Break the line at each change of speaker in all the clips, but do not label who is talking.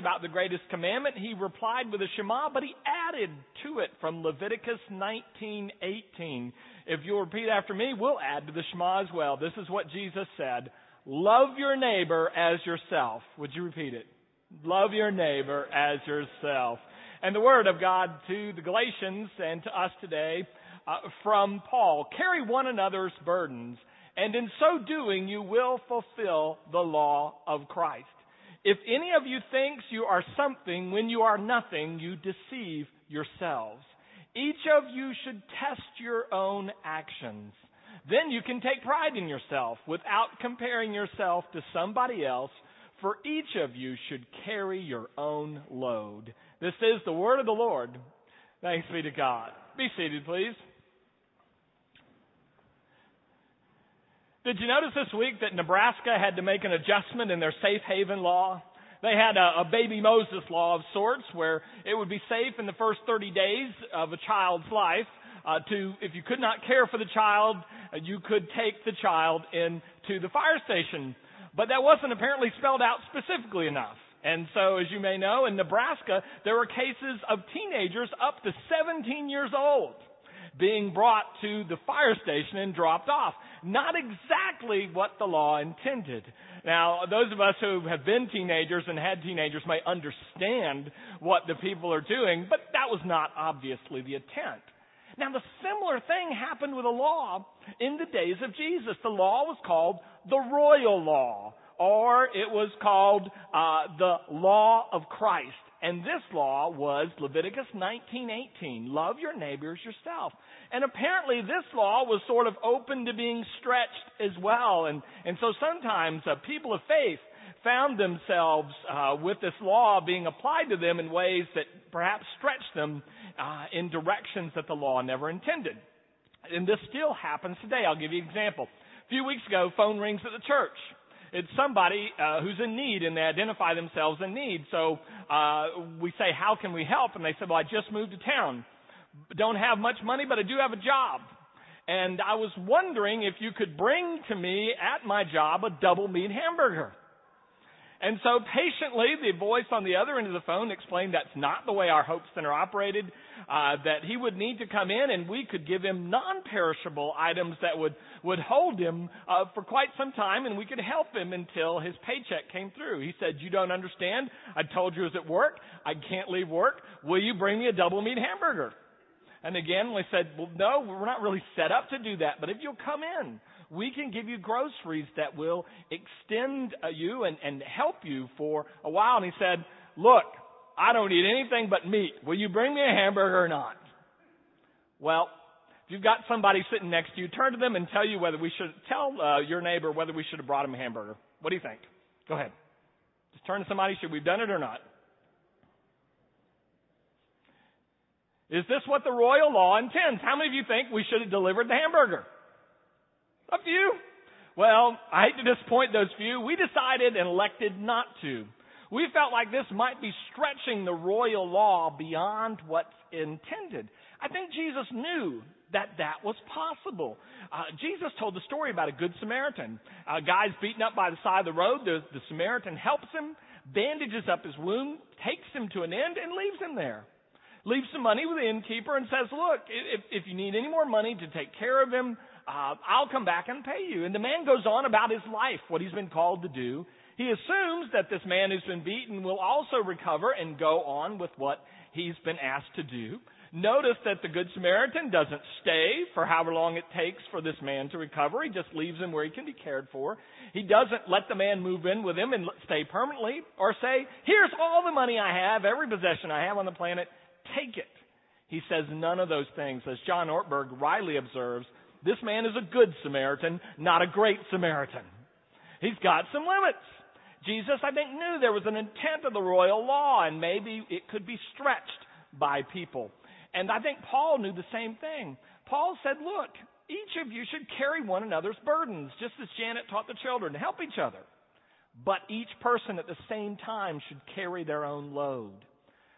about the greatest commandment, he replied with a Shema, but he added to it from Leviticus 19:18. If you'll repeat after me, we'll add to the Shema as well. This is what Jesus said: "Love your neighbor as yourself." Would you repeat it? Love your neighbor as yourself. And the word of God to the Galatians and to us today uh, from Paul: "Carry one another's burdens." and in so doing you will fulfill the law of Christ. If any of you thinks you are something when you are nothing, you deceive yourselves. Each of you should test your own actions. Then you can take pride in yourself without comparing yourself to somebody else, for each of you should carry your own load. This is the word of the Lord. Thanks be to God. Be seated, please. Did you notice this week that Nebraska had to make an adjustment in their safe haven law? They had a, a baby Moses law of sorts where it would be safe in the first 30 days of a child's life uh, to, if you could not care for the child, uh, you could take the child into the fire station. But that wasn't apparently spelled out specifically enough. And so, as you may know, in Nebraska, there were cases of teenagers up to 17 years old being brought to the fire station and dropped off. Not exactly what the law intended. Now, those of us who have been teenagers and had teenagers may understand what the people are doing, but that was not obviously the intent. Now, the similar thing happened with a law in the days of Jesus. The law was called the royal law, or it was called uh, the law of Christ. And this law was Leviticus 19:18, love your neighbors yourself. And apparently this law was sort of open to being stretched as well. And and so sometimes uh, people of faith found themselves uh, with this law being applied to them in ways that perhaps stretched them uh, in directions that the law never intended. And this still happens today. I'll give you an example. A few weeks ago, phone rings at the church it's somebody uh, who's in need and they identify themselves in need. So uh, we say, How can we help? And they said, Well, I just moved to town. Don't have much money, but I do have a job. And I was wondering if you could bring to me at my job a double meat hamburger. And so patiently, the voice on the other end of the phone explained that's not the way our Hope Center operated, uh, that he would need to come in and we could give him non-perishable items that would, would hold him uh, for quite some time and we could help him until his paycheck came through. He said, you don't understand. I told you I was at work. I can't leave work. Will you bring me a double meat hamburger? And again, we said, well, no, we're not really set up to do that, but if you'll come in, we can give you groceries that will extend uh, you and, and help you for a while. And he said, look, I don't eat anything but meat. Will you bring me a hamburger or not? Well, if you've got somebody sitting next to you, turn to them and tell you whether we should tell uh, your neighbor whether we should have brought him a hamburger. What do you think? Go ahead. Just turn to somebody. Should we've done it or not? Is this what the royal law intends? How many of you think we should have delivered the hamburger? A few. Well, I hate to disappoint those few. We decided and elected not to. We felt like this might be stretching the royal law beyond what's intended. I think Jesus knew that that was possible. Uh, Jesus told the story about a good Samaritan. A guy's beaten up by the side of the road. The, the Samaritan helps him, bandages up his wound, takes him to an end, and leaves him there. Leaves some money with the innkeeper and says, Look, if, if you need any more money to take care of him, uh, I'll come back and pay you. And the man goes on about his life, what he's been called to do. He assumes that this man who's been beaten will also recover and go on with what he's been asked to do. Notice that the Good Samaritan doesn't stay for however long it takes for this man to recover. He just leaves him where he can be cared for. He doesn't let the man move in with him and stay permanently or say, here's all the money I have, every possession I have on the planet, take it. He says none of those things. As John Ortberg rightly observes, this man is a good Samaritan, not a great Samaritan. He's got some limits. Jesus, I think, knew there was an intent of the royal law and maybe it could be stretched by people. And I think Paul knew the same thing. Paul said, look, each of you should carry one another's burdens, just as Janet taught the children, to help each other. But each person at the same time should carry their own load.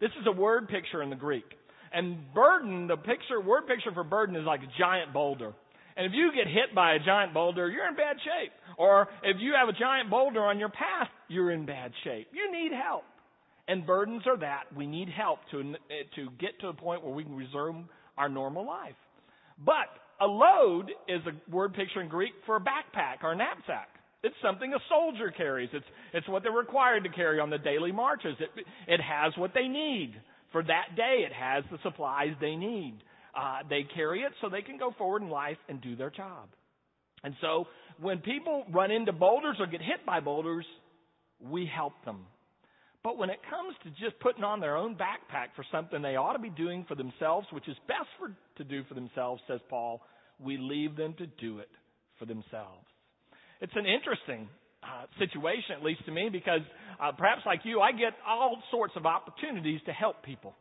This is a word picture in the Greek. And burden, the picture, word picture for burden is like a giant boulder. And if you get hit by a giant boulder, you're in bad shape. Or if you have a giant boulder on your path, you're in bad shape. You need help. And burdens are that. We need help to, to get to a point where we can resume our normal life. But a load is a word picture in Greek for a backpack or a knapsack. It's something a soldier carries. It's, it's what they're required to carry on the daily marches. It, it has what they need for that day. It has the supplies they need. Uh, they carry it so they can go forward in life and do their job. And so when people run into boulders or get hit by boulders, we help them. But when it comes to just putting on their own backpack for something they ought to be doing for themselves, which is best for, to do for themselves, says Paul, we leave them to do it for themselves. It's an interesting uh, situation, at least to me, because uh, perhaps like you, I get all sorts of opportunities to help people.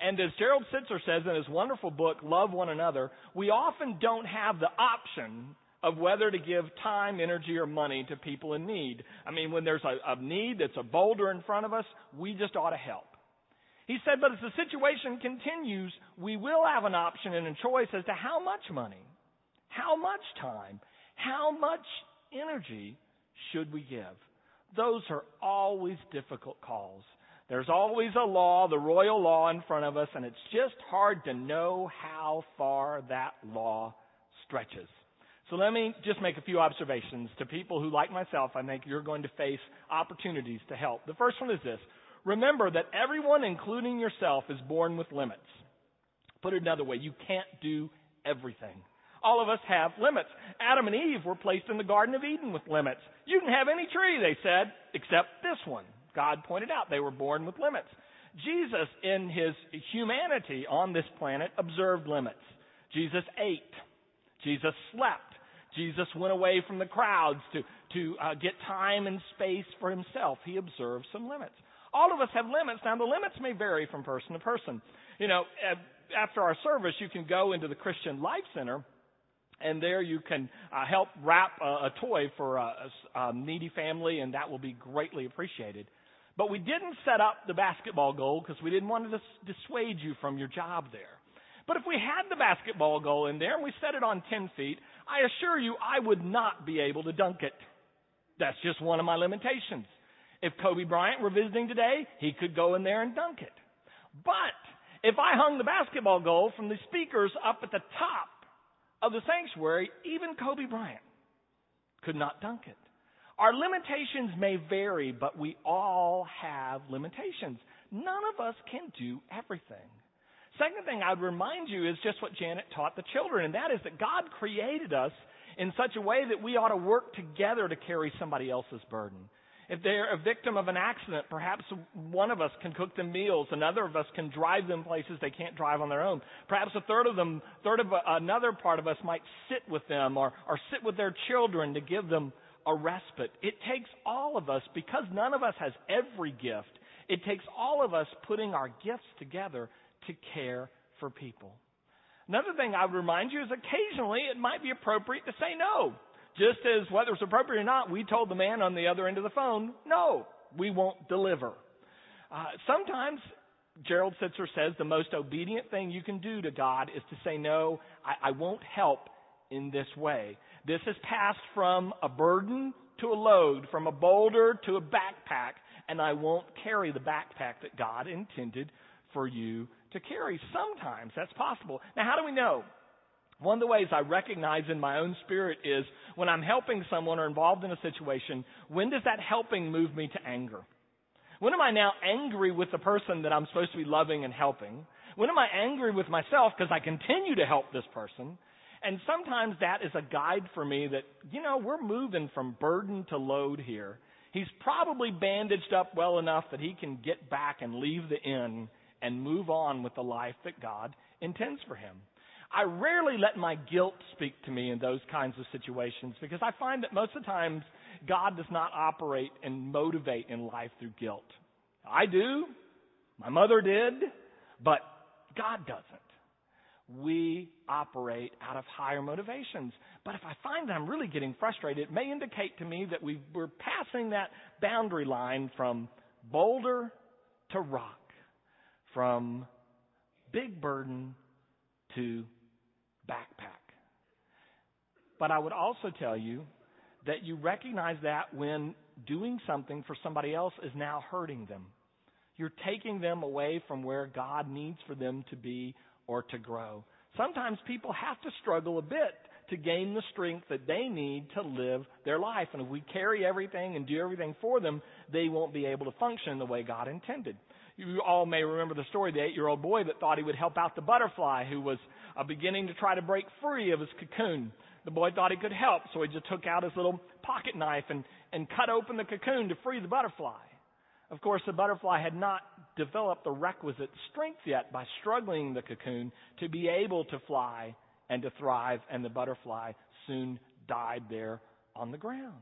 And as Gerald Sittser says in his wonderful book, Love One Another, we often don't have the option of whether to give time, energy, or money to people in need. I mean, when there's a, a need that's a boulder in front of us, we just ought to help. He said, but as the situation continues, we will have an option and a choice as to how much money, how much time, how much energy should we give. Those are always difficult calls. There's always a law, the royal law in front of us, and it's just hard to know how far that law stretches. So let me just make a few observations to people who, like myself, I think you're going to face opportunities to help. The first one is this. Remember that everyone, including yourself, is born with limits. Put it another way, you can't do everything. All of us have limits. Adam and Eve were placed in the Garden of Eden with limits. You can have any tree, they said, except this one. God pointed out they were born with limits. Jesus, in his humanity on this planet, observed limits. Jesus ate. Jesus slept. Jesus went away from the crowds to, to uh, get time and space for himself. He observed some limits. All of us have limits. Now, the limits may vary from person to person. You know, after our service, you can go into the Christian Life Center, and there you can uh, help wrap a, a toy for a, a, needy family, and that will be greatly appreciated. But we didn't set up the basketball goal because we didn't want to dis- dissuade you from your job there. But if we had the basketball goal in there and we set it on 10 feet, I assure you I would not be able to dunk it. That's just one of my limitations. If Kobe Bryant were visiting today, he could go in there and dunk it. But if I hung the basketball goal from the speakers up at the top of the sanctuary, even Kobe Bryant could not dunk it. Our limitations may vary, but we all have limitations. None of us can do everything. Second thing I'd remind you is just what Janet taught the children, and that is that God created us in such a way that we ought to work together to carry somebody else's burden. If they're a victim of an accident, perhaps one of us can cook them meals, another of us can drive them places they can't drive on their own. Perhaps a third of them, third of another part of us might sit with them or, or sit with their children to give them a respite. It takes all of us, because none of us has every gift, it takes all of us putting our gifts together to care for people. Another thing I would remind you is occasionally it might be appropriate to say no. Just as whether it's appropriate or not, we told the man on the other end of the phone, no, we won't deliver. Uh, sometimes, Gerald Sittser says, the most obedient thing you can do to God is to say, no, I, I won't help in this way. This has passed from a burden to a load, from a boulder to a backpack, and I won't carry the backpack that God intended for you to carry. Sometimes that's possible. Now, how do we know? One of the ways I recognize in my own spirit is when I'm helping someone or involved in a situation, when does that helping move me to anger? When am I now angry with the person that I'm supposed to be loving and helping? When am I angry with myself because I continue to help this person? And sometimes that is a guide for me that, you know, we're moving from burden to load here. He's probably bandaged up well enough that he can get back and leave the inn and move on with the life that God intends for him. I rarely let my guilt speak to me in those kinds of situations because I find that most of the times God does not operate and motivate in life through guilt. I do. My mother did. But God doesn't. We operate out of higher motivations. But if I find that I'm really getting frustrated, it may indicate to me that we are passing that boundary line from boulder to rock from big burden to backpack. But I would also tell you that you recognize that when doing something for somebody else is now hurting them. You're taking them away from where God needs for them to be or to grow. Sometimes people have to struggle a bit to gain the strength that they need to live their life. And if we carry everything and do everything for them, they won't be able to function the way God intended. You all may remember the story of the eight year old boy that thought he would help out the butterfly who was uh, beginning to try to break free of his cocoon. The boy thought he could help, so he just took out his little pocket knife and, and cut open the cocoon to free the butterfly. Of course, the butterfly had not developed the requisite strength yet by struggling the cocoon to be able to fly and to thrive, and the butterfly soon died there on the ground.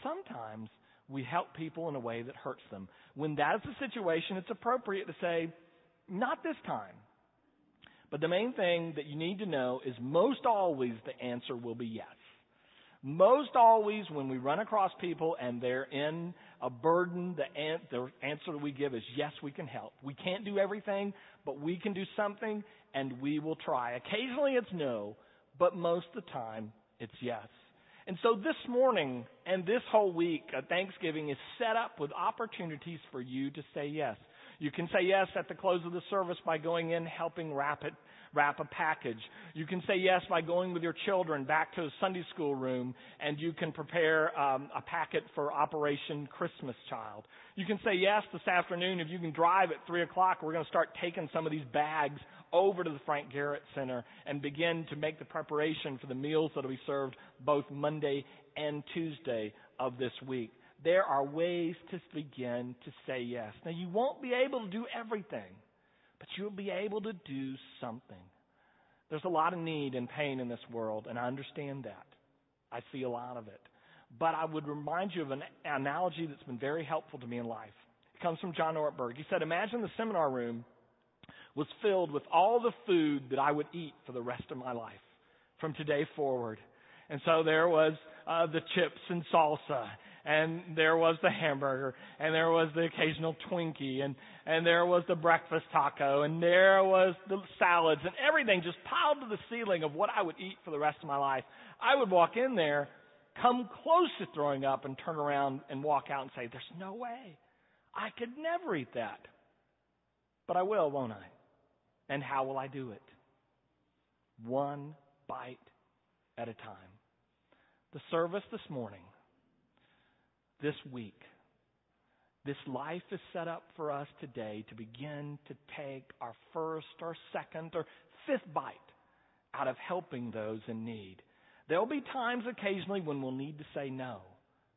Sometimes we help people in a way that hurts them. When that is the situation, it's appropriate to say, not this time. But the main thing that you need to know is most always the answer will be yes. Most always when we run across people and they're in a burden, the, an- the answer that we give is yes, we can help. We can't do everything, but we can do something and we will try. Occasionally it's no, but most of the time it's yes. And so this morning and this whole week, uh, Thanksgiving is set up with opportunities for you to say yes. You can say yes at the close of the service by going in, helping wrap it, wrap a package. You can say yes by going with your children back to the Sunday school room and you can prepare um, a packet for Operation Christmas Child. You can say yes this afternoon if you can drive at three o'clock. We're going to start taking some of these bags over to the Frank Garrett Center and begin to make the preparation for the meals that will be served both Monday and Tuesday of this week. There are ways to begin to say yes. Now you won't be able to do everything, but you'll be able to do something. There's a lot of need and pain in this world, and I understand that. I see a lot of it. But I would remind you of an analogy that's been very helpful to me in life. It comes from John Ortberg. He said, Imagine the seminar room was filled with all the food that I would eat for the rest of my life from today forward. And so there was uh, the chips and salsa, and there was the hamburger, and there was the occasional Twinkie, and and there was the breakfast taco, and there was the salads, and everything just piled to the ceiling of what I would eat for the rest of my life. I would walk in there, come close to throwing up, and turn around and walk out and say, "There's no way, I could never eat that." But I will, won't I? And how will I do it? One bite at a time. The service this morning, this week, this life is set up for us today to begin to take our first or second or fifth bite out of helping those in need. There'll be times occasionally when we'll need to say no,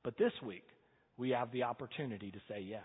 but this week we have the opportunity to say yes.